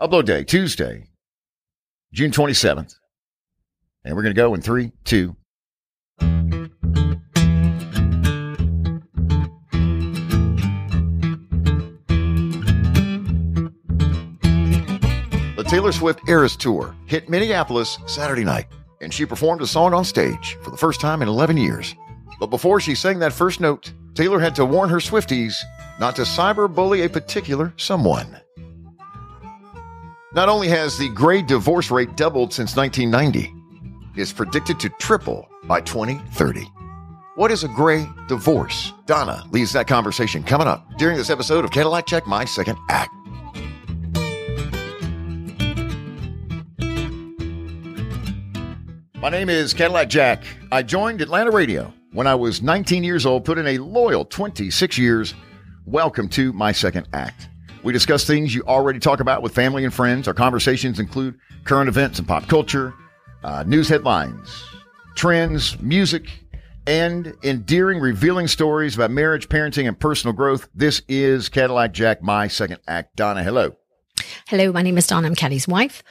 Upload day, Tuesday, June 27th. And we're going to go in three, two. The Taylor Swift Eras Tour hit Minneapolis Saturday night, and she performed a song on stage for the first time in 11 years. But before she sang that first note, Taylor had to warn her Swifties not to cyberbully a particular someone. Not only has the gray divorce rate doubled since 1990, it is predicted to triple by 2030. What is a gray divorce? Donna leads that conversation coming up during this episode of Cadillac Jack My Second Act. My name is Cadillac Jack. I joined Atlanta Radio when I was 19 years old, put in a loyal 26 years. Welcome to My Second Act. We discuss things you already talk about with family and friends. Our conversations include current events and pop culture, uh, news headlines, trends, music, and endearing, revealing stories about marriage, parenting, and personal growth. This is Cadillac Jack, my second act. Donna, hello. Hello, my name is Donna. I'm Caddy's wife.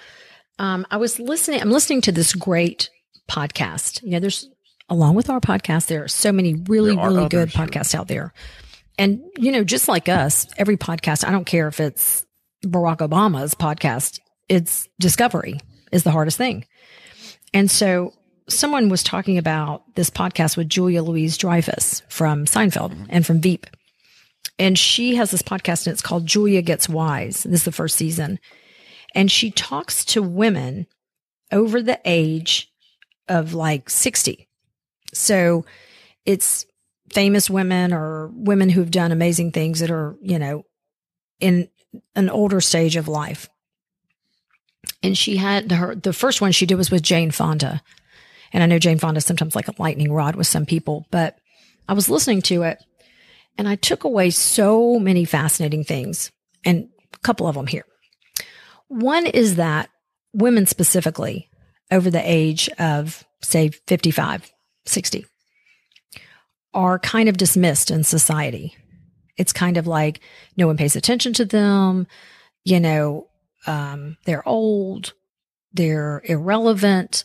Um, I was listening. I'm listening to this great podcast. You know, there's along with our podcast, there are so many really, are really good sure. podcasts out there. And you know, just like us, every podcast. I don't care if it's Barack Obama's podcast. It's discovery is the hardest thing. And so someone was talking about this podcast with Julia Louis Dreyfus from Seinfeld mm-hmm. and from Veep. And she has this podcast and it's called Julia Gets Wise. This is the first season. And she talks to women over the age of like 60. So it's famous women or women who've done amazing things that are, you know, in an older stage of life. And she had her, the first one she did was with Jane Fonda. And I know Jane Fonda sometimes like a lightning rod with some people, but I was listening to it and I took away so many fascinating things and a couple of them here. One is that women specifically over the age of say 55, 60 are kind of dismissed in society. It's kind of like no one pays attention to them. You know, um, they're old, they're irrelevant.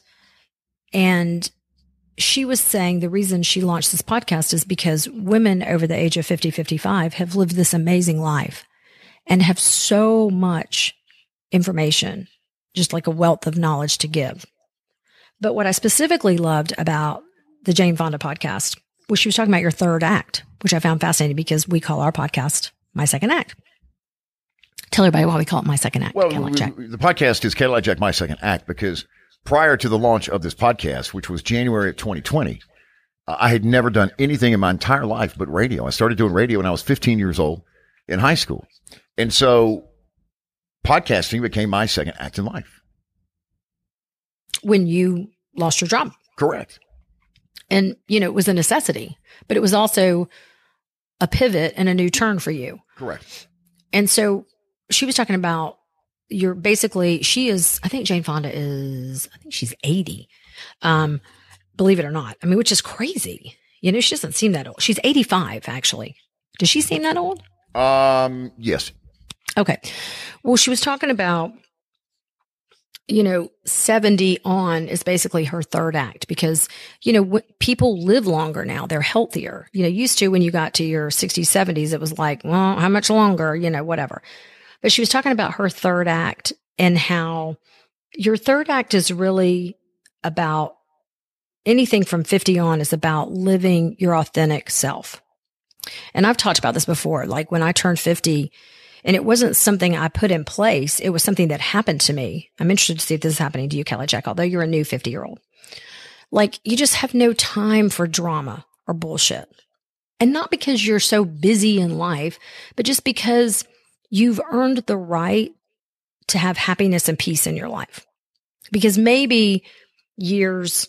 And she was saying the reason she launched this podcast is because women over the age of 50, 55 have lived this amazing life and have so much information, just like a wealth of knowledge to give. But what I specifically loved about the Jane Fonda podcast was she was talking about your third act, which I found fascinating because we call our podcast My Second Act. Tell everybody why we call it My Second Act. Well, Cadillac Jack. the podcast is Cadillac Jack, my second act, because prior to the launch of this podcast, which was January of 2020, uh, I had never done anything in my entire life but radio. I started doing radio when I was 15 years old in high school. And so podcasting became my second act in life. when you lost your job. Correct. And, you know, it was a necessity, but it was also a pivot and a new turn for you. Correct. And so she was talking about you're basically, she is, I think Jane Fonda is, I think she's 80. Um, believe it or not. I mean, which is crazy. You know, she doesn't seem that old. She's 85, actually. Does she seem that old? Um, yes. Okay. Well, she was talking about, you know, 70 on is basically her third act because, you know, w- people live longer now. They're healthier. You know, used to when you got to your 60s, 70s, it was like, well, how much longer? You know, whatever. But she was talking about her third act and how your third act is really about anything from 50 on is about living your authentic self. And I've talked about this before. Like when I turned 50, and it wasn't something I put in place. It was something that happened to me. I'm interested to see if this is happening to you, Kelly Jack, although you're a new 50 year old. Like you just have no time for drama or bullshit. And not because you're so busy in life, but just because you've earned the right to have happiness and peace in your life. Because maybe years,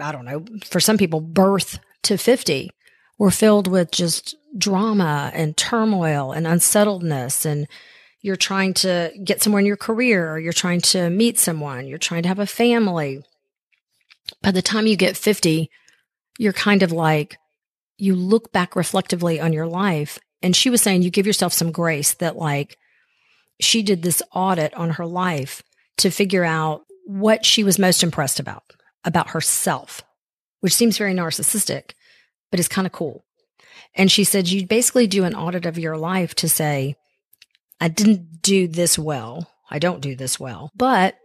I don't know, for some people, birth to 50 were filled with just drama and turmoil and unsettledness and you're trying to get somewhere in your career or you're trying to meet someone you're trying to have a family by the time you get 50 you're kind of like you look back reflectively on your life and she was saying you give yourself some grace that like she did this audit on her life to figure out what she was most impressed about, about herself, which seems very narcissistic, but is kind of cool. And she said, you basically do an audit of your life to say, I didn't do this well. I don't do this well, but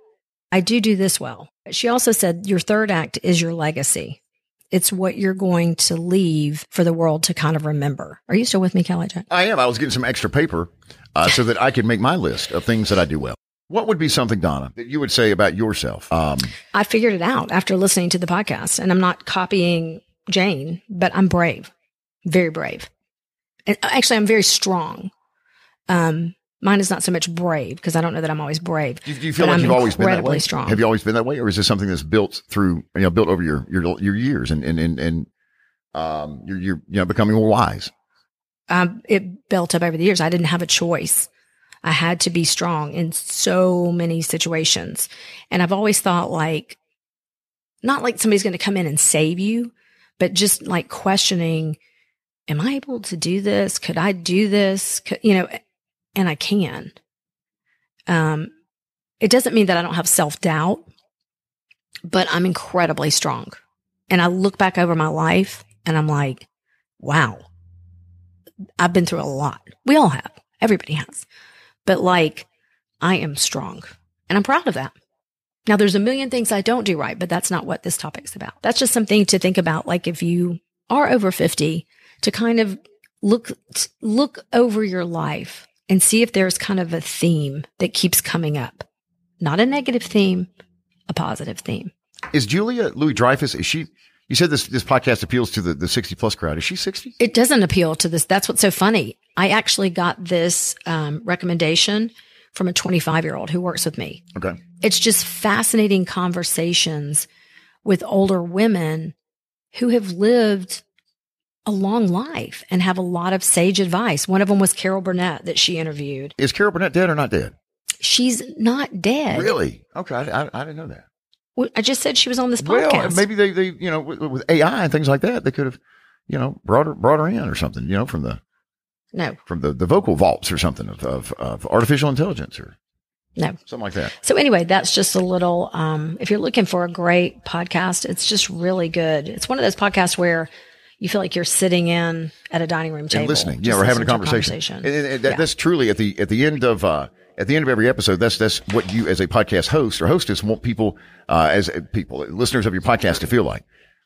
I do do this well. She also said, your third act is your legacy. It's what you're going to leave for the world to kind of remember. Are you still with me, Kelly Jack? I am. I was getting some extra paper uh, so that I could make my list of things that I do well. What would be something, Donna, that you would say about yourself? Um, I figured it out after listening to the podcast, and I'm not copying Jane, but I'm brave, very brave. And actually, I'm very strong. Um, mine is not so much brave because I don't know that I'm always brave. do, you- do you feel like I'm you've always been that way? strong. Have you always been that way, or is this something that's built through you know built over your your your years and and and, and um you're, you're you know becoming more wise? um, it built up over the years. I didn't have a choice. I had to be strong in so many situations. And I've always thought like, not like somebody's going to come in and save you, but just like questioning, am I able to do this? Could I do this? Could, you know, and I can. Um, it doesn't mean that I don't have self doubt, but I'm incredibly strong. And I look back over my life and I'm like, wow, I've been through a lot. We all have. Everybody has. But like, I am strong and I'm proud of that. Now there's a million things I don't do right, but that's not what this topic's about. That's just something to think about. Like if you are over 50 to kind of look, look over your life and see if there's kind of a theme that keeps coming up. Not a negative theme, a positive theme. Is Julia Louis Dreyfus? Is she? You said this this podcast appeals to the the sixty plus crowd. Is she sixty? It doesn't appeal to this. That's what's so funny. I actually got this um, recommendation from a 25 year old who works with me. Okay. It's just fascinating conversations with older women who have lived a long life and have a lot of sage advice. One of them was Carol Burnett that she interviewed. Is Carol Burnett dead or not dead? She's not dead. Really? Okay, I, I, I didn't know that. Well, I just said she was on this podcast. Well, maybe they, they you know with, with AI and things like that, they could have you know brought her brought her in or something. You know from the no, from the, the vocal vaults or something of, of, of artificial intelligence or no. something like that. So anyway, that's just a little. Um, if you're looking for a great podcast, it's just really good. It's one of those podcasts where you feel like you're sitting in at a dining room table, and listening. Yeah, we're having a to conversation. And, and- and that, Yeah. That's truly at the at the end of uh, at the end of every episode. That's that's what you as a podcast host or hostess want people uh, as people listeners of your podcast to feel like.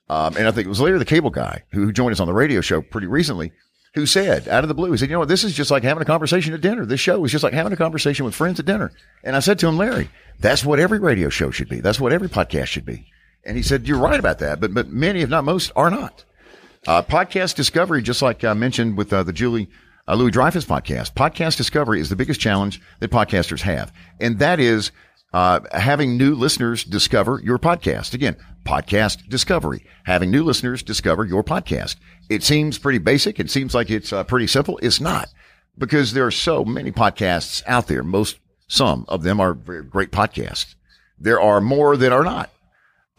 Um, and I think it was Larry the Cable Guy who, who joined us on the radio show pretty recently. Who said out of the blue? He said, "You know what? This is just like having a conversation at dinner. This show is just like having a conversation with friends at dinner." And I said to him, "Larry, that's what every radio show should be. That's what every podcast should be." And he said, "You're right about that, but but many, if not most, are not." Uh, podcast discovery, just like I mentioned with uh, the Julie uh, Louis Dreyfus podcast, podcast discovery is the biggest challenge that podcasters have, and that is uh, having new listeners discover your podcast. Again, podcast discovery, having new listeners discover your podcast. It seems pretty basic. It seems like it's uh, pretty simple. It's not because there are so many podcasts out there. Most, some of them are great podcasts. There are more that are not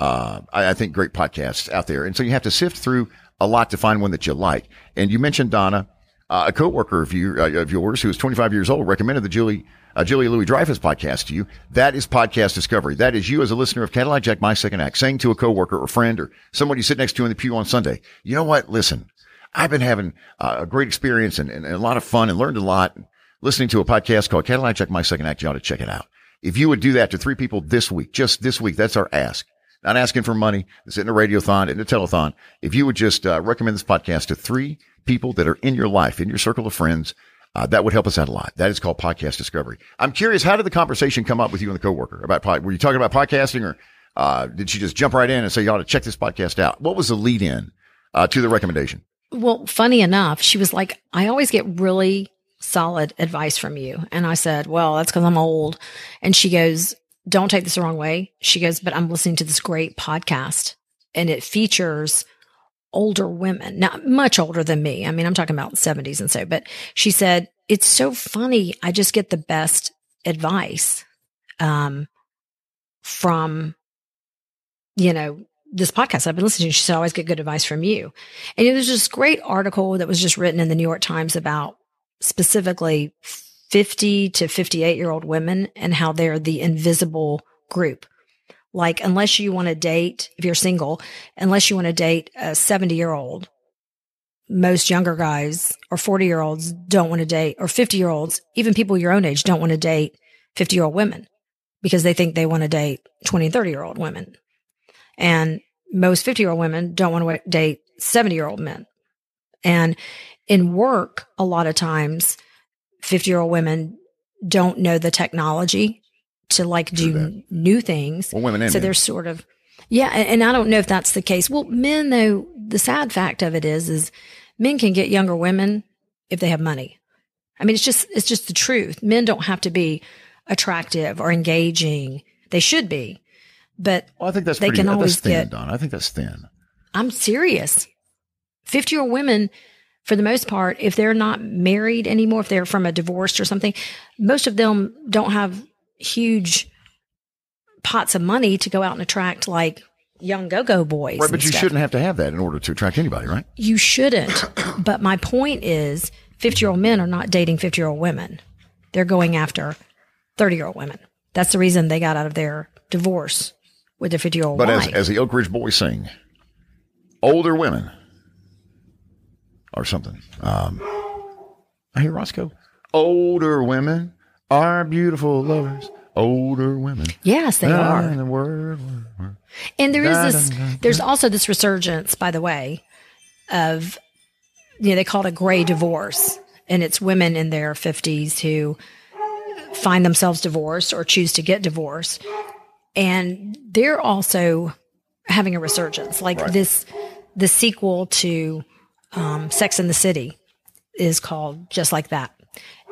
uh, I, I think great podcasts out there. And so you have to sift through a lot to find one that you like. And you mentioned Donna, uh, a coworker of you, uh, of yours who is 25 years old recommended the Julie, uh, Julia Louis Dreyfus podcast to you. That is podcast discovery. That is you as a listener of Cadillac Jack, My Second Act, saying to a coworker or friend or someone you sit next to in the pew on Sunday, you know what? Listen, I've been having uh, a great experience and, and, and a lot of fun and learned a lot listening to a podcast called Cadillac Jack, My Second Act. You ought to check it out. If you would do that to three people this week, just this week, that's our ask. Not asking for money. It's in a radiothon, in a telethon. If you would just uh, recommend this podcast to three people that are in your life, in your circle of friends, uh, that would help us out a lot. That is called podcast discovery. I'm curious, how did the conversation come up with you and the coworker about pod? Were you talking about podcasting or uh, did she just jump right in and say, you ought to check this podcast out? What was the lead in uh, to the recommendation? Well, funny enough, she was like, I always get really solid advice from you. And I said, Well, that's because I'm old. And she goes, Don't take this the wrong way. She goes, But I'm listening to this great podcast and it features older women, not much older than me. I mean, I'm talking about 70s and so, but she said, It's so funny. I just get the best advice um, from, you know, this podcast I've been listening to. She said, I always get good advice from you. And it was this great article that was just written in the New York Times about specifically 50 to 58 year old women and how they're the invisible group. Like, unless you want to date, if you're single, unless you want to date a 70 year old, most younger guys or 40 year olds don't want to date, or 50 year olds, even people your own age don't want to date 50 year old women because they think they want to date 20 and 30 year old women. And most 50 year old women don't want to date 70 year old men. And in work, a lot of times, 50 year old women don't know the technology to like do new things. Well, women so men. they're sort of, yeah. And, I don't know if that's the case. Well, men though, the sad fact of it is, is men can get younger women if they have money. I mean, it's just, it's just the truth. Men don't have to be attractive or engaging. They should be, but Well, I think that's They pretty, can that's always thin, get- Don. I think that's thin. I'm serious. 50 year old women, for the most part, if they're not married anymore, if they're from a divorce or something, most of them don't have huge pots of money to go out and attract like young go go boys. Right, but you stuff. shouldn't have to have that in order to attract anybody, right? You shouldn't. but my point is 50 year old men are not dating 50 year old women. They're going after 30 year old women. That's the reason they got out of their divorce with their 50 year old But as, as the Oak Ridge boys sing, older women or something. Um, I hear Roscoe. Older women are beautiful lovers. Older women. yes, they are. In the world. And there is this, Da, da, da, there's also this resurgence, by the way, of, you know, they call it a gray divorce. And it's women in their 50s who find themselves divorced or choose to get divorced. And they're also having a resurgence. Like this, the sequel to um, Sex in the City is called just like that.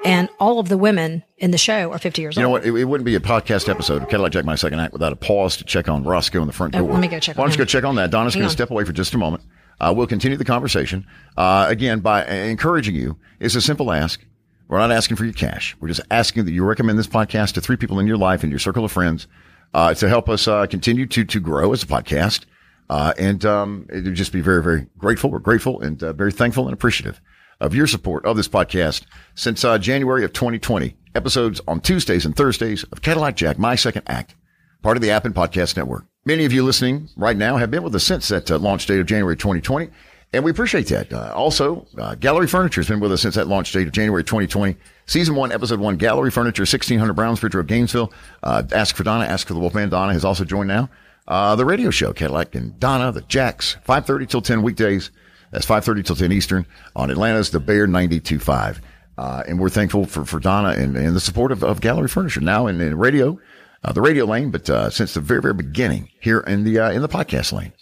And all of the women in the show are 50 years old. You know what? It, it wouldn't be a podcast episode of Cadillac Jack My Second Act without a pause to check on Roscoe in the front Oh, door. let me go check Why on don't you go check on that? Donna's going to step away for just a moment. Uh, we'll continue the conversation. Uh, again, by encouraging you, it's a simple ask. We're not asking for your cash. We're just asking that you recommend this podcast to three people in your life and your circle of friends uh, to help us uh, continue to to grow as a podcast. Uh, and um, it would just be very, very grateful. We're grateful and uh, very thankful and appreciative of your support of this podcast since uh, January of 2020. Episodes on Tuesdays and Thursdays of Cadillac Jack, My Second Act, part of the App and Podcast Network. Many of you listening right now have been with us since that uh, launch date of January 2020, and we appreciate that. Uh, also, uh, Gallery Furniture has been with us since that launch date of January 2020. Season one, episode one, Gallery Furniture, 1600 Brownsbridge Road, Gainesville. Ask for Donna, Ask for the Wolfman. Donna has also joined now. Uh, the radio show, Cadillac and Donna, the Jacks, 5.30 till 10 weekdays. That's 5.30 till 10 Eastern on Atlanta's The Bear 92.5. Uh, and we're thankful for, for Donna and, and the support of, of Gallery Furniture now in, in radio, uh, the radio lane, but uh, since the very, very beginning here in the uh, in the podcast lane.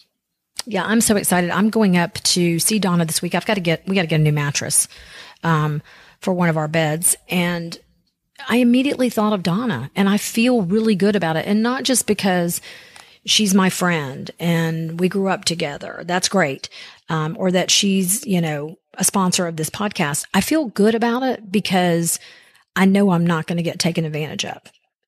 Yeah, I'm so excited. I'm going up to see Donna this week. I've got to get we got to get a new mattress um, for one of our beds, and I immediately thought of Donna, and I feel really good about it, and not just because she's my friend and we grew up together. That's great, um, or that she's you know a sponsor of this podcast. I feel good about it because I know I'm not going to get taken advantage of.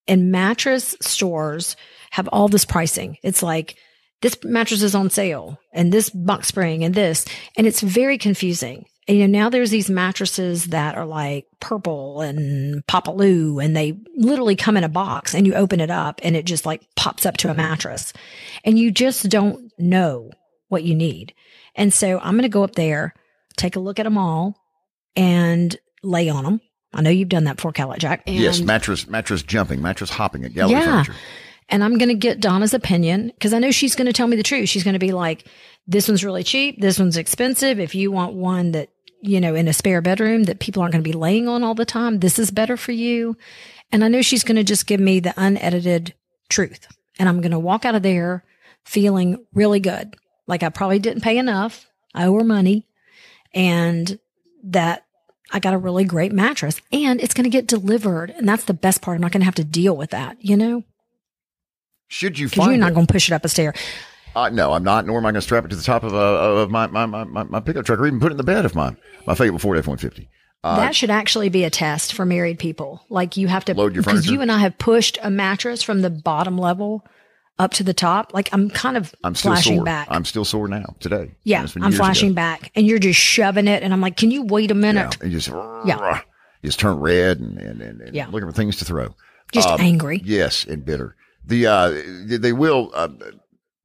And mattress stores have all this pricing. It's like this mattress is on sale and this box spring and this, and it's very confusing. And you know, now there's these mattresses that are like purple and popaloo and they literally come in a box and you open it up and it just like pops up to a mattress and you just don't know what you need. And so I'm going to go up there, take a look at them all and lay on them. I know you've done that before, Cadillac Jack. And yes, mattress mattress jumping, mattress hopping at Gallery Yeah. Furniture. and I'm going to get Donna's opinion because I know she's going to tell me the truth. She's going to be like, this one's really cheap. This one's expensive. If you want one that, you know, in a spare bedroom that people aren't going to be laying on all the time, this is better for you. And I know she's going to just give me the unedited truth. And I'm going to walk out of there feeling really good. Like I probably didn't pay enough. I owe her money and that I got a really great mattress and it's going to get delivered. And that's the best part. I'm not going to have to deal with that, you know? Should you find you're not going to push it up a stair. Uh, no, I'm not, nor am I going to strap it to the top of, uh, of my, my, my, my, pickup truck or even put it in the bed of my, my favorite Ford F-150. Uh, that should actually be a test for married people. Like you have to Load your because you and I have pushed a mattress from the bottom level up to the top. Like I'm kind of I'm still flashing sore. back. I'm still sore now today. yeah, I'm years ago. flashing back, and you're just shoving it, and I'm like, can you wait a Yeah, minute? and just, Yeah. just turn red and, and, and, and Yeah. looking for things to throw. Just Um, angry. Yes, and bitter. The uh, they will uh,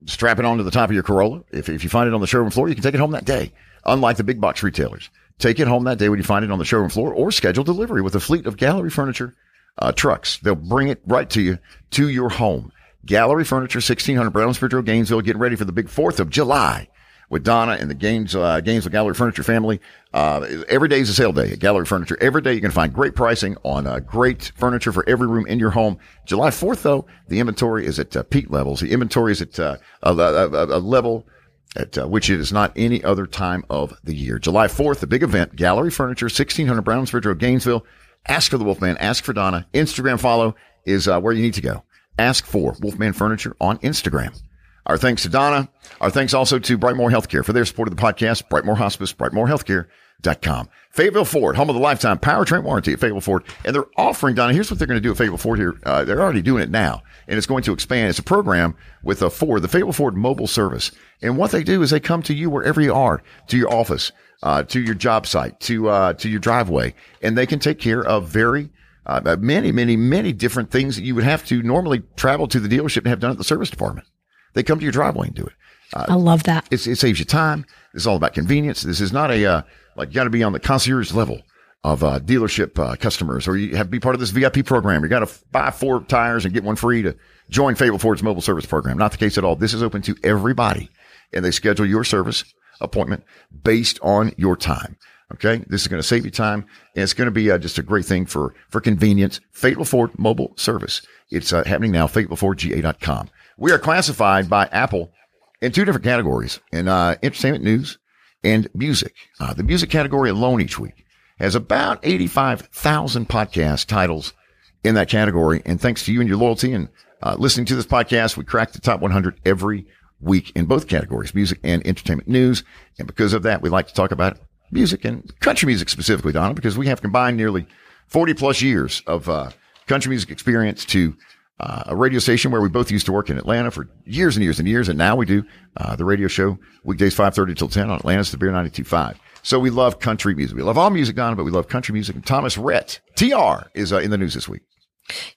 strap it onto the top of your Corolla. If if you find it on the showroom floor, you can take it home that day. Unlike the big box retailers, take it home that day when you find it on the showroom floor, or schedule delivery with a fleet of gallery furniture uh, trucks. They'll bring it right to you to your home. Gallery Furniture, sixteen hundred Brownsbridge Road, Gainesville, getting ready for the big Fourth of July with Donna and the Gaines, uh, Gainesville Gallery Furniture family. Uh, every day is a sale day at Gallery Furniture. Every day you can find great pricing on uh, great furniture for every room in your home. July 4th, though, the inventory is at uh, peak levels. The inventory is at a, a, a, a level at uh, which it is not any other time of the year. July 4th, the big event, Gallery Furniture, 1600 Brownsbridge Road, Gainesville. Ask for the Wolfman. Ask for Donna. Instagram follow is uh, where you need to go. Ask for Wolfman Furniture on Instagram. Our thanks to Donna. Our thanks also to Brightmore Healthcare for their support of the podcast. Brightmore Hospice, BrightmoreHealthcare.com. Fayetteville Ford, home of the lifetime powertrain warranty at Fayetteville Ford. And they're offering, Donna, here's what they're going to do at Fayetteville Ford here. Uh, they're already doing it now. And it's going to expand. It's a program with a Ford, the Fayetteville Ford mobile service. And what they do is they come to you wherever you are, to your office, uh, to your job site, to, uh, to your driveway. And they can take care of very, uh, many, many, many different things that you would have to normally travel to the dealership and have done at the service department. They come to your driveway and do it. I love that. It's, it saves you time. This is all about convenience. This is not a, uh, like you got to be on the concierge level of, uh, dealership, uh, customers or you have to be part of this VIP program. You got to buy four tires and get one free to join Fayetteville Ford's mobile service program. Not the case at all. This is open to everybody and they schedule your service appointment based on your time. Okay. This is going to save you time and it's going to be uh, just a great thing for, for convenience. Fayetteville Ford mobile service. It's uh, happening now. FayettevilleFordGA.com. We are classified by Apple in two different categories in uh, entertainment news and music. Uh, the music category alone each week has about 85,000 podcast titles in that category. And thanks to you and your loyalty and uh, listening to this podcast, we crack the top 100 every week in both categories, music and entertainment news. And because of that, we like to talk about music and country music specifically, Donna, because we have combined nearly 40 plus years of uh, country music experience to uh, a radio station where we both used to work in Atlanta for years and years and years. And now we do uh, the radio show weekdays 5.30 till 10 on Atlanta's The Bear 92.5. So we love country music. We love all music, Donna, but we love country music. And Thomas Rhett, TR, is uh, in the news this week.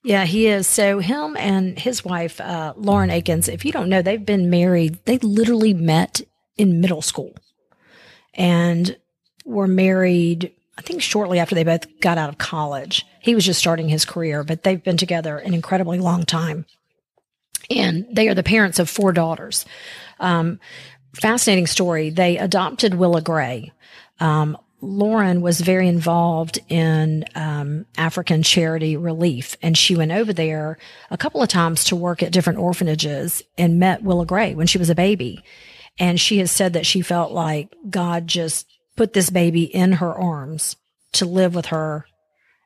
Yeah, he is. So him and his wife, uh, Lauren Akins, if you don't know, they've been married. They literally met in middle school and were married, I think shortly after they both got out of college. He was just starting his career, but they've been together an incredibly long time. And they are the parents of four daughters. Um, fascinating story. They adopted Willa Gray. Um, Lauren was very involved in um, African charity relief, and she went over there a couple of times to work at different orphanages and met Willa Gray when she was a baby. And she has said that she felt like God just put this baby in her arms to live with her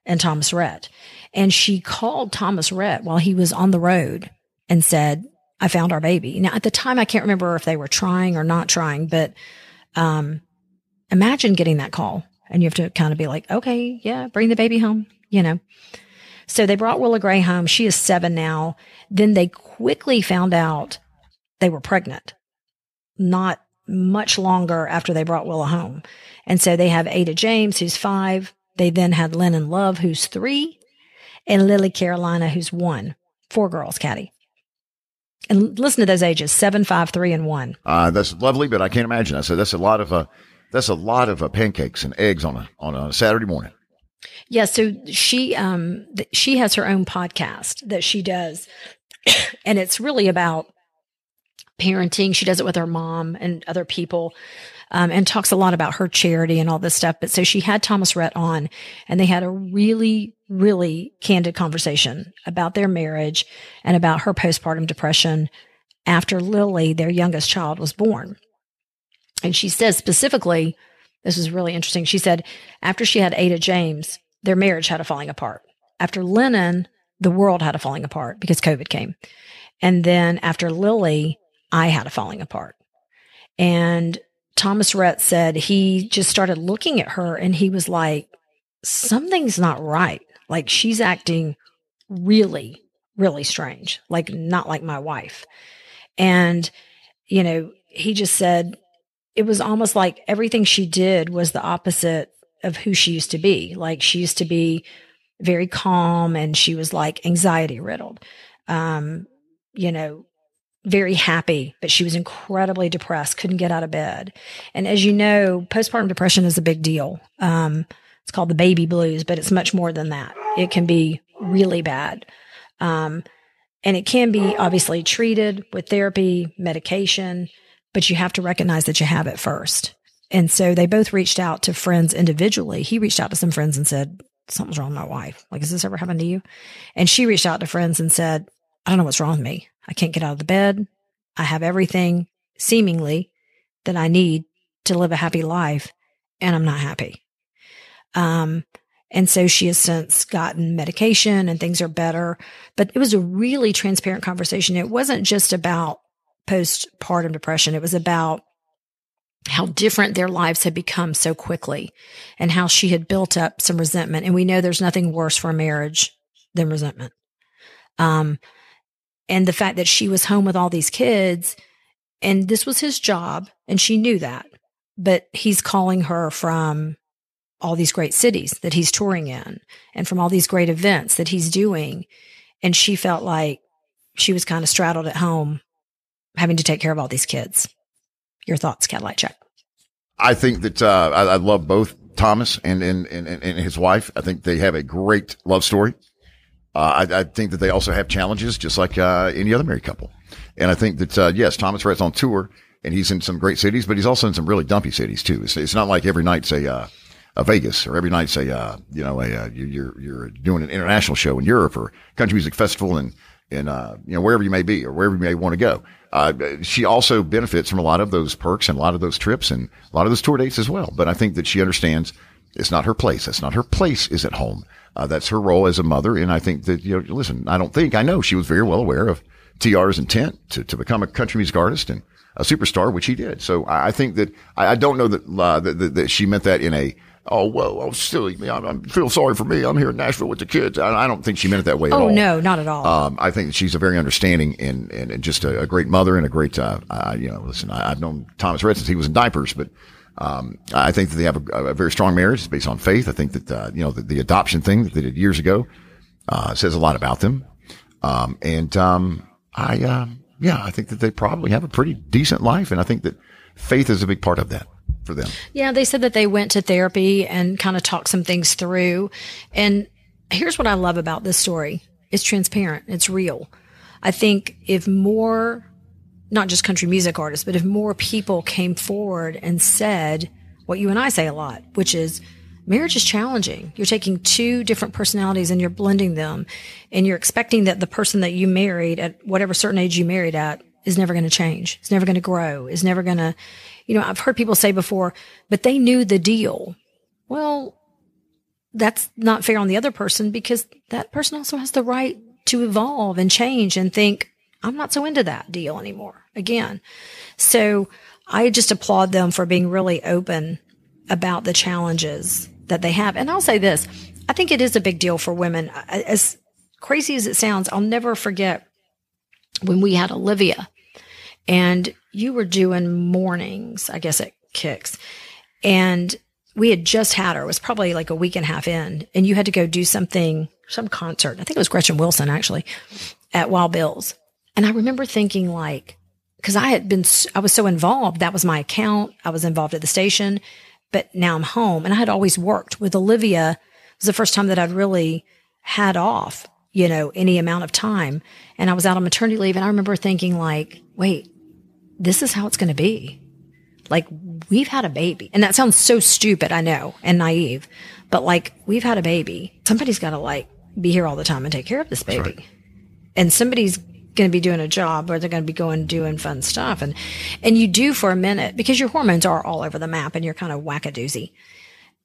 and Thomas Rhett. And she called Thomas Rhett while he was on the road and said, I found our baby. Now, at the time, I can't remember if they were trying or not trying, but um, imagine getting that call and you have to kind of be like, okay, yeah, bring the baby home, you know. So they brought Willa Gray home. She is seven now. Then they quickly found out they were pregnant, not much longer after they brought Willa home. And so they have Ada James, who's five. They then had Lennon Love, who's three, and Lily Carolina, who's one. Four girls, Caddy. And listen to those ages seven, five, three, and one. Uh, that's lovely, but I can't imagine. I said that's a lot of uh, that's a lot of uh, pancakes and eggs on a on a Saturday morning. Yeah, so she um th- she has her own podcast that she does, and it's really about parenting. She does it with her mom and other people, um, and talks a lot about her charity and all this stuff. But so she had Thomas Rhett on, and they had a really really candid conversation about their marriage and about her postpartum depression after Lily, their youngest child, was born. And she says specifically, this is really interesting. She said after she had Ada James, their marriage had a falling apart. After Lennon, the world had a falling apart because COVID came. And then after Lily, I had a falling apart. And Thomas Rhett said he just started looking at her and he was like, something's not right. Like she's acting really, really strange, like not like my wife. And, you know, he just said it was almost like everything she did was the opposite of who she used to be. Like she used to be very calm and she was like anxiety riddled. Um, you know, very happy, but she was incredibly depressed, couldn't get out of bed. And as you know, postpartum depression is a big deal. Um, it's called the baby blues, but it's much more than that. It can be really bad. Um, and it can be obviously treated with therapy, medication, but you have to recognize that you have it first. And so they both reached out to friends individually. He reached out to some friends and said, Something's wrong with my wife. Like, has this ever happened to you? And she reached out to friends and said, I don't know what's wrong with me. I can't get out of the bed. I have everything seemingly that I need to live a happy life, and I'm not happy. Um, and so she has since gotten medication and things are better. But it was a really transparent conversation. It wasn't just about postpartum depression. It was about how different their lives had become so quickly and how she had built up some resentment. And we know there's nothing worse for a marriage than resentment. Um, and the fact that she was home with all these kids and this was his job and she knew that, but he's calling her from all these great cities that he's touring in and from all these great events that he's doing. And she felt like she was kind of straddled at home having to take care of all these kids. Your thoughts, Cadillac Jack. I think that uh, I, I, love both Thomas and, and, and, and his wife. I think they have a great love story. Uh, I, I, think that they also have challenges, just like uh, any other married couple. And I think that uh, yes, Thomas Rhett's on tour, and he's in some great cities, but he's also in some really dumpy cities too. It's, it's not like every night's a uh, a Vegas or every night's a uh, you know a you're you're doing an international show in Europe or country music festival and and you know wherever you may be or wherever you may want to go. Uh, she also benefits from a lot of those perks and a lot of those trips and a lot of those tour dates as well. But I think that she understands it's not her place. That's not her place is at home. Uh, that's her role as a mother. And I think that, you know, listen, I don't think, I know she was very well aware of TR's intent to, to become a country music artist and a superstar, which he did. So I, I think that, I, I, don't know that, uh, that, that, that, she meant that in a, oh, well, oh, silly me. I, I feel sorry for me. I'm here in Nashville with the kids. I, I don't think she meant it that way oh, at all. no, not at all. Um, I think she's a very understanding and, and, and just a, a, great mother and a great, uh, uh, you know, listen, I, have known Thomas Rhett since he was in diapers, but, um, I think that they have a, a, very strong marriage. It's based on faith. I think that, uh, you know, the, the, adoption thing that they did years ago, uh, says a lot about them. Um, and, um, I, uh, yeah, I think that they probably have a pretty decent life. And I think that faith is a big part of that for them. Yeah. They said that they went to therapy and kind of talked some things through. And here's what I love about this story. It's transparent. It's real. I think if more not just country music artists, but if more people came forward and said what you and I say a lot, which is marriage is challenging. You're taking two different personalities and you're blending them and you're expecting that the person that you married at whatever certain age you married at is never going to change. It's never going to grow. Is never going to, you know, I've heard people say before, but they knew the deal. Well, that's not fair on the other person because that person also has the right to evolve and change and think, I'm not so into that deal anymore again. So I just applaud them for being really open about the challenges that they have. And I'll say this. I think it is a big deal for women. As crazy as it sounds, I'll never forget when we had Olivia and you were doing mornings, I guess it Kicks. And we had just had her. It was probably like a week and a half in, and you had to go do something, some concert. I think it was Gretchen Wilson actually at Wild Bill's. And I remember thinking like, cause I had been, I was so involved. That was my account. I was involved at the station, but now I'm home and I had always worked with Olivia. It was the first time that I'd really had off, you know, any amount of time. And I was out on maternity leave. And I remember thinking like, wait, this is how it's going to be. Like we've had a baby and that sounds so stupid. I know and naive, but like we've had a baby. Somebody's got to like be here all the time and take care of this baby. Right. And somebody's going to be doing a job or they're going to be going doing fun stuff. And, and you do for a minute because your hormones are all over the map and you're kind of wackadoozy.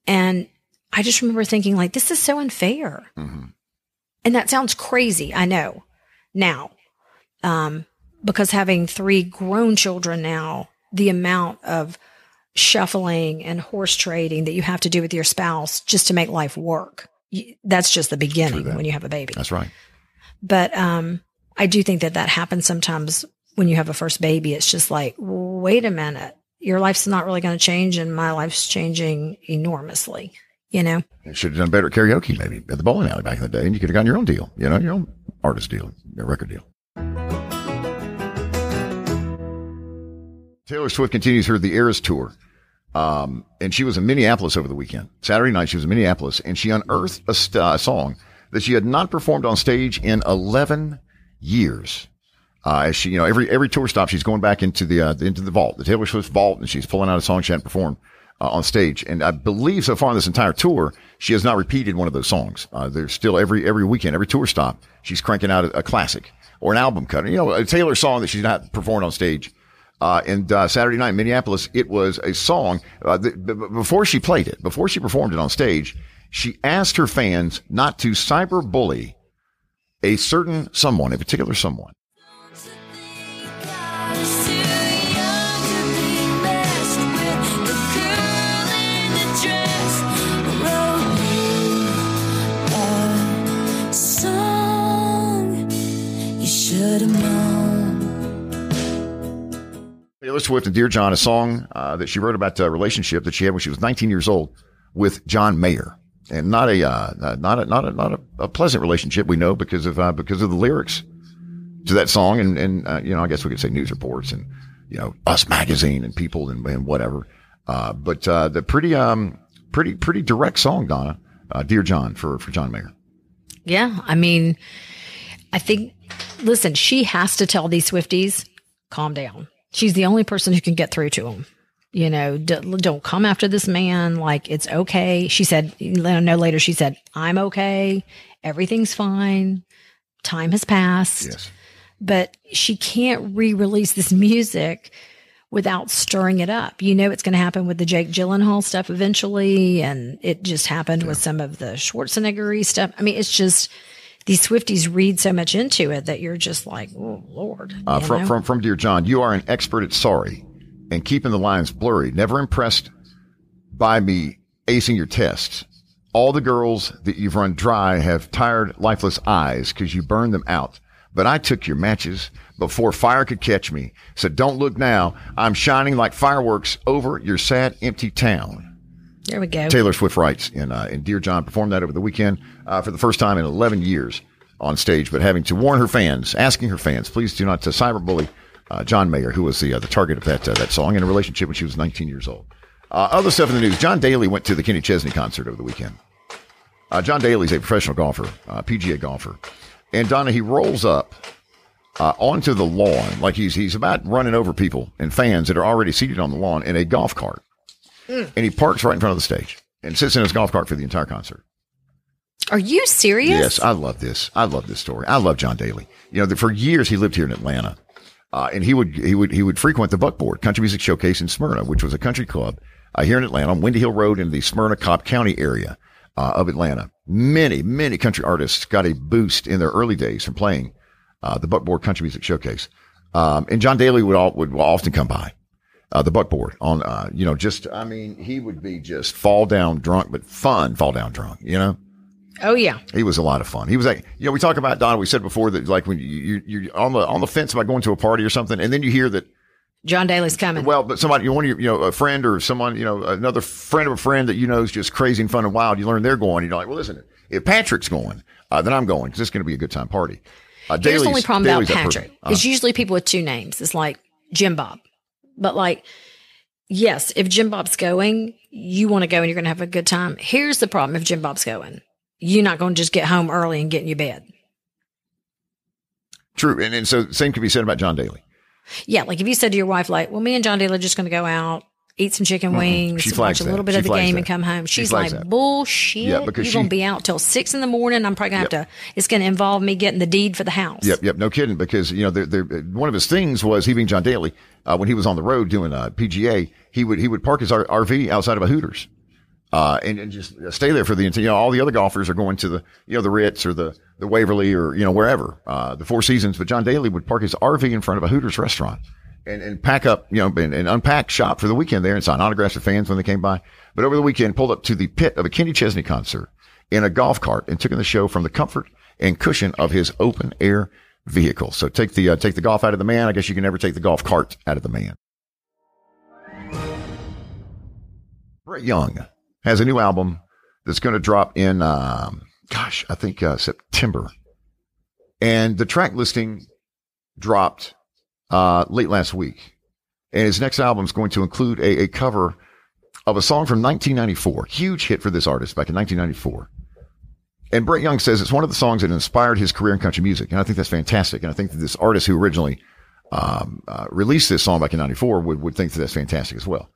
And I just remember thinking like, this is so unfair. Mm-hmm. And that sounds crazy. I know now. Um, because having three grown children now, the amount of shuffling and horse trading that you have to do with your spouse just to make life work. That's just the beginning when you have a baby. That's right. But, um, I do think that that happens sometimes when you have a first baby. It's just like, wait a minute, your life's not really going to change and my life's changing enormously. You know, you should have done better at karaoke, maybe at the bowling alley back in the day, and you could have gotten your own deal. You know, your own artist deal, your record deal. Taylor Swift continues her The Eras tour. Um, and she was in Minneapolis over the weekend. Saturday night, she was in Minneapolis and she unearthed a, st- a song that she had not performed on stage in 11 years. Uh, as she, you know, every, every tour stop, she's going back into the, uh, into the vault, the Taylor Swift vault, and she's pulling out a song she hadn't performed. Uh, on stage. And I believe so far on this entire tour, she has not repeated one of those songs. Uh, there's still every, every weekend, every tour stop, she's cranking out a, a classic or an album cut. You know, a Taylor song that she's not performed on stage. Uh, and uh, Saturday night in Minneapolis, it was a song. Uh, th- b- before she played it, before she performed it on stage, she asked her fans not to cyberbully a certain someone, a particular someone. Taylor Swift and Dear John, a song uh, that she wrote about a relationship that she had when she was 19 years old with John Mayer, and not a uh, not a not a not a, a, pleasant relationship. We know because of uh, because of the lyrics to that song, and and uh, you know I guess we could say news reports and you know Us Magazine and People and, and whatever. Uh, but uh, the pretty um pretty pretty direct song, Donna, Dear John for for John Mayer. Yeah, I mean, I think listen, she has to tell these Swifties, calm down she's the only person who can get through to him. You know, d- don't come after this man. Like it's okay. She said, no later, she said, I'm okay. Everything's fine. Time has passed. Yes. But she can't re release this music without stirring it up. You know, it's going to happen with the Jake Gyllenhaal stuff eventually. And it just happened yeah. with some of the Schwarzenegger stuff. I mean, it's just, these Swifties read so much into it that you're just like, oh Lord. Uh, from, from from dear John, you are an expert at sorry and keeping the lines blurry. Never impressed by me acing your tests. All the girls that you've run dry have tired, lifeless eyes because you burned them out. But I took your matches before fire could catch me. So don't look now. I'm shining like fireworks over your sad, empty town. There we go. Taylor Swift writes in, uh, in Dear John performed that over the weekend uh, for the first time in 11 years on stage, but having to warn her fans, asking her fans, please do not to cyberbully uh, John Mayer, who was the uh, the target of that uh, that song in a relationship when she was 19 years old. Uh, other stuff in the news: John Daly went to the Kenny Chesney concert over the weekend. John Daly is a professional golfer, PGA golfer, and Donna he rolls up onto the lawn like he's he's about running over people and fans that are already seated on the lawn in a golf cart Mm. And he parks right in front of the stage and sits in his golf cart for the entire concert. Are you serious? Yes, I love this. I love this story. I love John Daly. You know, for years he lived here in Atlanta, uh, and he would he would he would frequent the Buckboard Country Music Showcase in Smyrna, which was a country club uh, here in Atlanta on Windy Hill Road in the Smyrna Cobb County area uh, of Atlanta. Many many country artists got a boost in their early days from playing uh, the Buckboard Country Music Showcase, um, and John Daly would all, would often come by uh, the buckboard on, uh, you know, just, I mean, he would be just fall down drunk, but fun fall down drunk, you know? Oh yeah. He was a lot of fun. He was like, you know, we talk about Don, we said before that like when you, you're on the, on the fence about going to a party or something, and then you hear that John Daly's coming. Well, but somebody, you want your you know, a friend or someone, you know, another friend of a friend that you know is just crazy and fun and wild. You learn they're going. You're like, well, listen, if Patrick's going, uh, then I'm going because it's going to be a good time party. Uh, Here's the only problem Daly's about Patrick. Uh, it's usually people with two names. It's like Jim Bob, but like yes, if Jim Bob's going, you want to go and you're going to have a good time. Here's the problem if Jim Bob's going, you're not going to just get home early and get in your bed. True. And, and so same could be said about John Daly. Yeah. Like if you said to your wife, like, well, me and John Daly are just going to go out, eat some chicken wings, mm watch a little bit she of the game that. and come home. She's she like, that. bullshit. Yeah, because you're going to be out till six in the morning. I'm probably going to yep. have to, it's going to involve me getting the deed for the house. Yep. Yep. No kidding. Because, you know, they're, they're, one of his things was he being John Daly, uh, when he was on the road doing uh, PGA, he would, he would park his RV outside of a Hooters. Uh, and, and just stay there for the, you know, all the other golfers are going to the, you know, the Ritz or the, the Waverly or, you know, wherever, uh, the Four Seasons. But John Daly would park his RV in front of a Hooters restaurant and, and pack up, you know, and, and, unpack shop for the weekend there and sign autographs to fans when they came by. But over the weekend, pulled up to the pit of a Kenny Chesney concert in a golf cart and took in the show from the comfort and cushion of his open air vehicle. So take the, uh, take the golf out of the man. I guess you can never take the golf cart out of the man. Brett Young has a new album that's going to drop in, um, gosh, I think uh, September. And the track listing dropped uh, late last week. And his next album is going to include a, a cover of a song from 1994. Huge hit for this artist back in 1994. And Brett Young says it's one of the songs that inspired his career in country music. And I think that's fantastic. And I think that this artist who originally um, uh, released this song back in 94 would, would think that that's fantastic as well.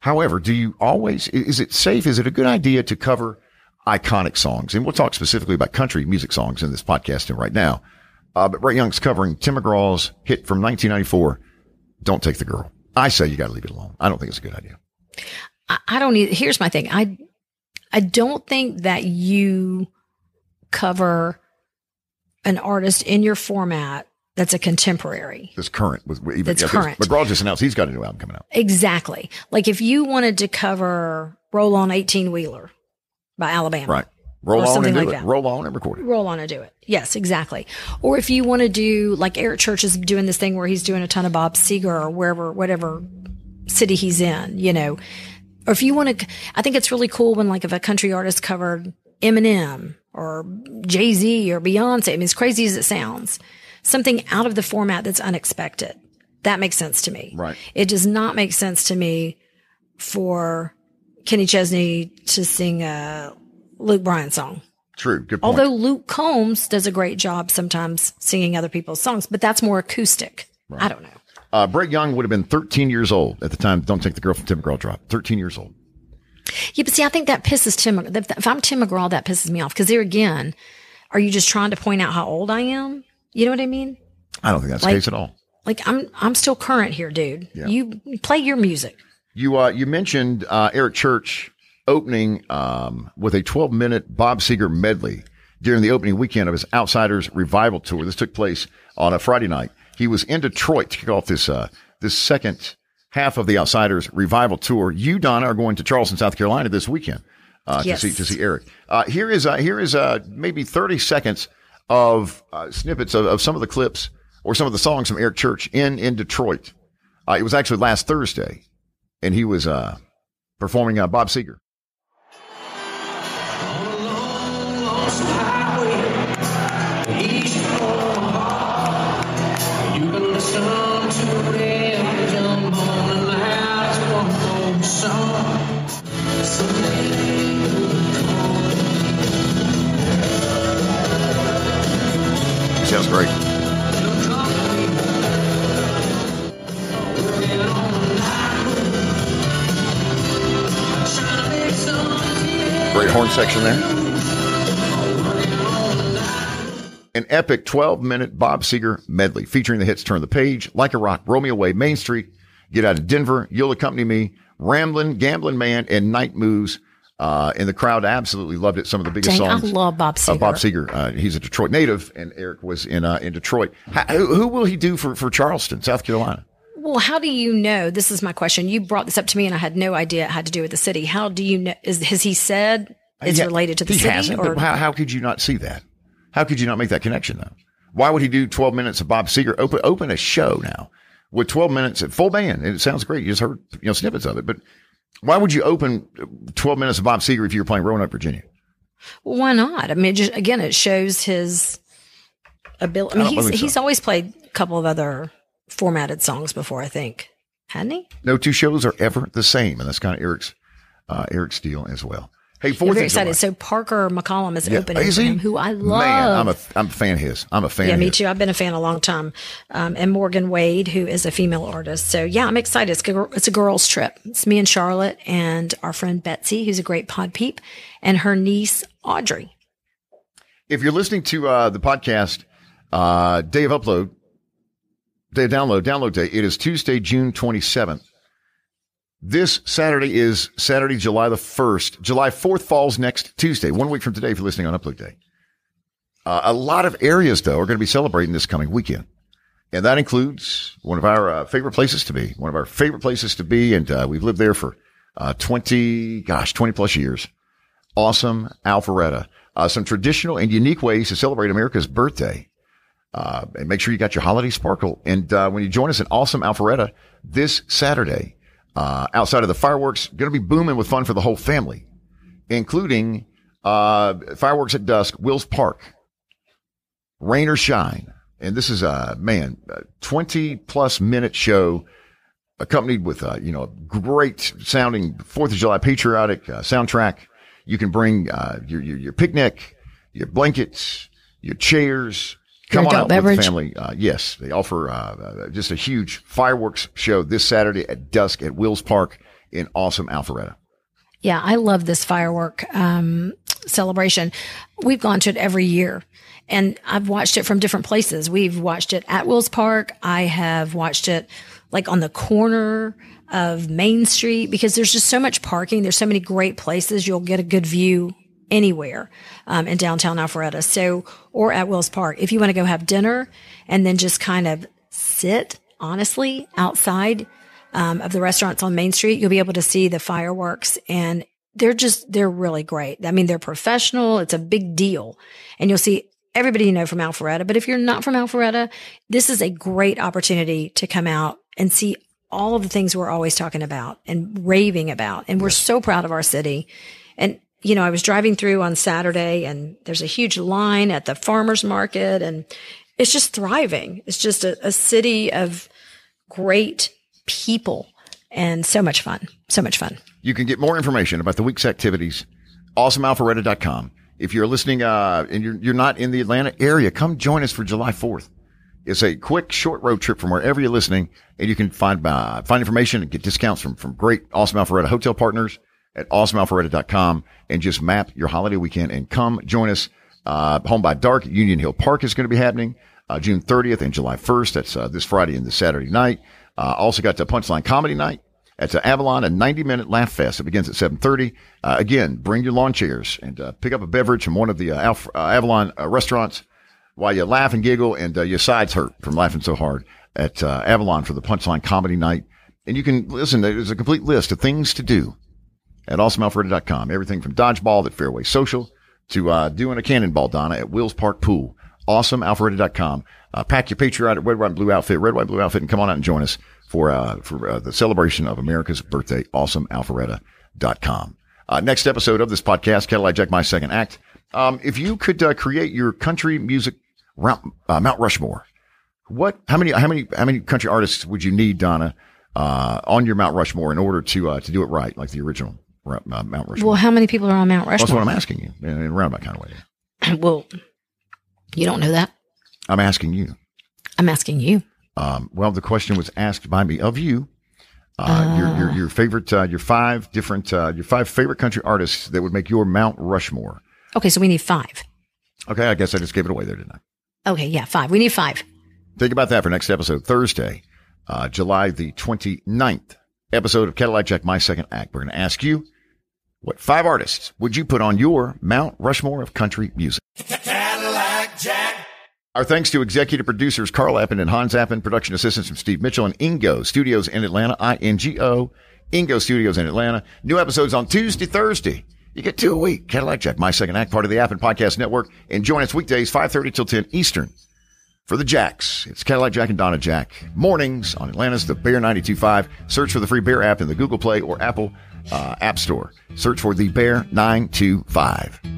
However, do you always, is it safe? Is it a good idea to cover iconic songs? And we'll talk specifically about country music songs in this podcast right now. Uh, but Brett Young's covering Tim McGraw's hit from 1994, Don't Take the Girl. I say you got to leave it alone. I don't think it's a good idea. I don't need, here's my thing. I, I don't think that you cover an artist in your format that's a contemporary. That's current. With, even, that's yeah, current. McGraw just announced he's got a new album coming out. Exactly. Like if you wanted to cover Roll On 18 Wheeler by Alabama. Right. Roll on and do like it. that. Roll on and record it. roll on and do it. Yes, exactly. Or if you want to do like Eric Church is doing this thing where he's doing a ton of Bob Seger or wherever, whatever city he's in, you know. Or if you want to, I think it's really cool when like if a country artist covered Eminem or Jay Z or Beyonce. I mean, as crazy as it sounds, something out of the format that's unexpected. That makes sense to me. Right. It does not make sense to me for Kenny Chesney to sing a Luke Bryan song. True. Good point. Although Luke Combs does a great job sometimes singing other people's songs, but that's more acoustic. I don't know. uh, Brett Young would have been 13 years old at the time. Don't take the girl from Tim McGraw dropped. 13 years old. Yeah, but see, I think that pisses Tim. If I'm Tim McGraw, that pisses me off because there again, are you just trying to point out how old I am? You know what I mean? I don't think that's Like- the case at all. Like I'm, I'm still current here, dude. Yeah. You play your music. You uh, you mentioned uh, Eric Church opening um, with a 12 minute Bob Seger medley during the opening weekend of his Outsiders Revival tour. This took place on a Friday night. He was in Detroit to kick off this uh, this second half of the Outsiders Revival tour. You, Donna, are going to Charleston, South Carolina this weekend uh, Yes. to see to see Eric. Uh, here is uh, here is uh, maybe 30 seconds of uh, snippets of, of some of the clips or some of the songs from Eric Church in in Detroit. Uh, it was actually last Thursday and he was uh, performing uh, Bob Seger. Great horn section there. An epic 12 minute Bob Seger medley featuring the hits Turn the Page, Like a Rock, Roll Me Away, Main Street, Get Out of Denver, You'll Accompany Me, Ramblin', Gamblin' Man, and Night Moves. Uh, and the crowd absolutely loved it. Some of the biggest Dang, I love Bob Uh, Seger. Bob Seger. Uh, he's a Detroit native, and Eric was in uh, in Detroit. How, who, who will he do for, for Charleston, South Carolina? Well, how do you know? This is my question. You brought this up to me, and I had no idea it had to do with the city. How do you know? Is has he said it's Yeah, related to the he city? hasn't, or how, how could you not see that? How could you not make that connection though? Why would he do 12 minutes of Bob Seger? Open open a show now with 12 minutes at full band, and it sounds great. You just heard you know snippets of it, but why would you open 12 minutes of Bob Seger if you were playing Roanoke, Virginia? Well, why not? I mean, just again, it shows his ability. I mean, I he's so. he's always played a couple of other formatted songs before. I think hadn't he? No two shows are ever the same, and that's kind of Eric's uh, Eric's deal as well. Hey, I'm Fourth very of July. excited. So Parker McCollum is Yeah. opening Is for him, who I love. Man, I'm a I'm a fan of his. I'm a fan. yeah, me his. too. I've been a fan a long time. Um, and Morgan Wade, who is a female artist. So yeah, I'm excited. It's, a- it's a girls' trip. It's me and Charlotte and our friend Betsy, who's a great pod peep, and her niece Audrey. if you're listening to uh, the podcast, uh, day of upload, day download, download day, it is Tuesday, June 27th. This Saturday is Saturday, July the 1st. July 4th falls next Tuesday, one week from today if you're listening on upload day. Uh, a lot of areas, though, are going to be celebrating this coming weekend. And that includes one of our uh, favorite places to be, one of our favorite places to be. And uh, we've lived there for uh, 20, gosh, 20 plus years awesome Alpharetta. Uh, some traditional and unique ways to celebrate America's birthday. Uh, and make sure you got your holiday sparkle. And uh, when you join us in awesome Alpharetta this Saturday, uh, outside of the fireworks, going to be booming with fun for the whole family. including uh, fireworks at dusk, Wills Park, rain or shine. And this is a man, a 20 plus minute show accompanied with a, you know, a great sounding 4th of July patriotic uh, soundtrack. You can bring uh, your, your, your picnic, your blankets, your chairs. Come on out beverage. with the family. Uh, yes, they offer uh, uh, just a huge fireworks show this Saturday at dusk at Wills Park in awesome Alpharetta. Yeah, I love this firework um, celebration. We've gone to it every year, and I've watched it from different places. We've watched it at Wills Park. I have watched it like on the corner of Main Street because there's just so much parking. There's so many great places. You'll get a good view anywhere um, in downtown Alpharetta. So, or at Wills Park. If you want to go have dinner and then just kind of sit, honestly, outside um, of the restaurants on Main Street, you'll be able to see the fireworks and they're just, they're really great. I mean, they're professional. It's a big deal and you'll see everybody you know from Alpharetta. But if you're not from Alpharetta, this is a great opportunity to come out and see all of the things we're always talking about and raving about. And we're so proud of our city. And, you know, I was driving through on Saturday and there's a huge line at the farmer's market and it's just thriving. It's just a, a city of great people and so much fun. So much fun. You can get more information about the week's activities, awesomealpharetta.com. If you're listening, uh, and you're, you're not in the Atlanta area, come join us for July 4th. It's a quick, short road trip from wherever you're listening, and you can find, uh, find information and get discounts from, from great Awesome Alpharetta hotel partners at awesomealpharetta.com and just map your holiday weekend and come join us. Uh, Home by Dark, Union Hill Park is going to be happening, uh, June 30th and July 1st. That's, uh, this Friday and this Saturday night. Uh, also got the Punchline Comedy Night. At Avalon, a 90 minute laugh fest. It begins at 730. Uh, again, bring your lawn chairs and uh, pick up a beverage from one of the Alf- Avalon restaurants while you laugh and giggle and your sides hurt from laughing so hard at uh, Avalon for the Punchline Comedy Night. And you can listen, there's a complete list of things to do at awesomealpharetta.com. Everything from dodgeball at Fairway Social to uh, doing a cannonball, Donna, at Wills Park Pool. Awesomealpharetta.com. Uh, pack your patriotic red, white, and blue outfit, red, white, blue outfit, and come on out and join us for uh, for uh, the celebration of America's birthday. Awesomealpharetta.com. Uh, next episode of this podcast, Cadillac Jack, my second act. Um, if you could uh, create your country music Mount, uh, Mount Rushmore, what? How many? How many? How many country artists would you need, Donna, uh, on your Mount Rushmore in order to uh, to do it right, like the original uh, Mount Rushmore? Well, how many people are on Mount Rushmore? That's what I'm asking you in a roundabout kind of way. well, you don't know that. I'm asking you. I'm asking you. Um, well, the question was asked by me of you. Uh, your, your, your favorite, uh, your five different, uh, your five favorite country artists that would make your Mount Rushmore. Okay, so we need five. Okay. I guess I just gave it away there, didn't I? Okay, yeah, five. We need five. Think about that for next episode, Thursday, uh, July the 29th episode of Cadillac Jack, My Second Act. We're going to ask you, what five artists would you put on your Mount Rushmore of country music? Our thanks to executive producers Carl Appen and Hans Appen, production assistants from Steve Mitchell and Ingo Studios in Atlanta, I-N-G-O, Ingo Studios in Atlanta. New episodes on Tuesday, Thursday. You get two a week. Cadillac Jack, My Second Act, part of the Appen Podcast Network. And join us weekdays, 5.30 till 10 Eastern for the Jacks. It's Cadillac Jack and Donna Jack. Mornings on Atlanta's The Bear 92.5. Search for the free Bear app in the Google Play or Apple uh, App Store. Search for The Bear 925.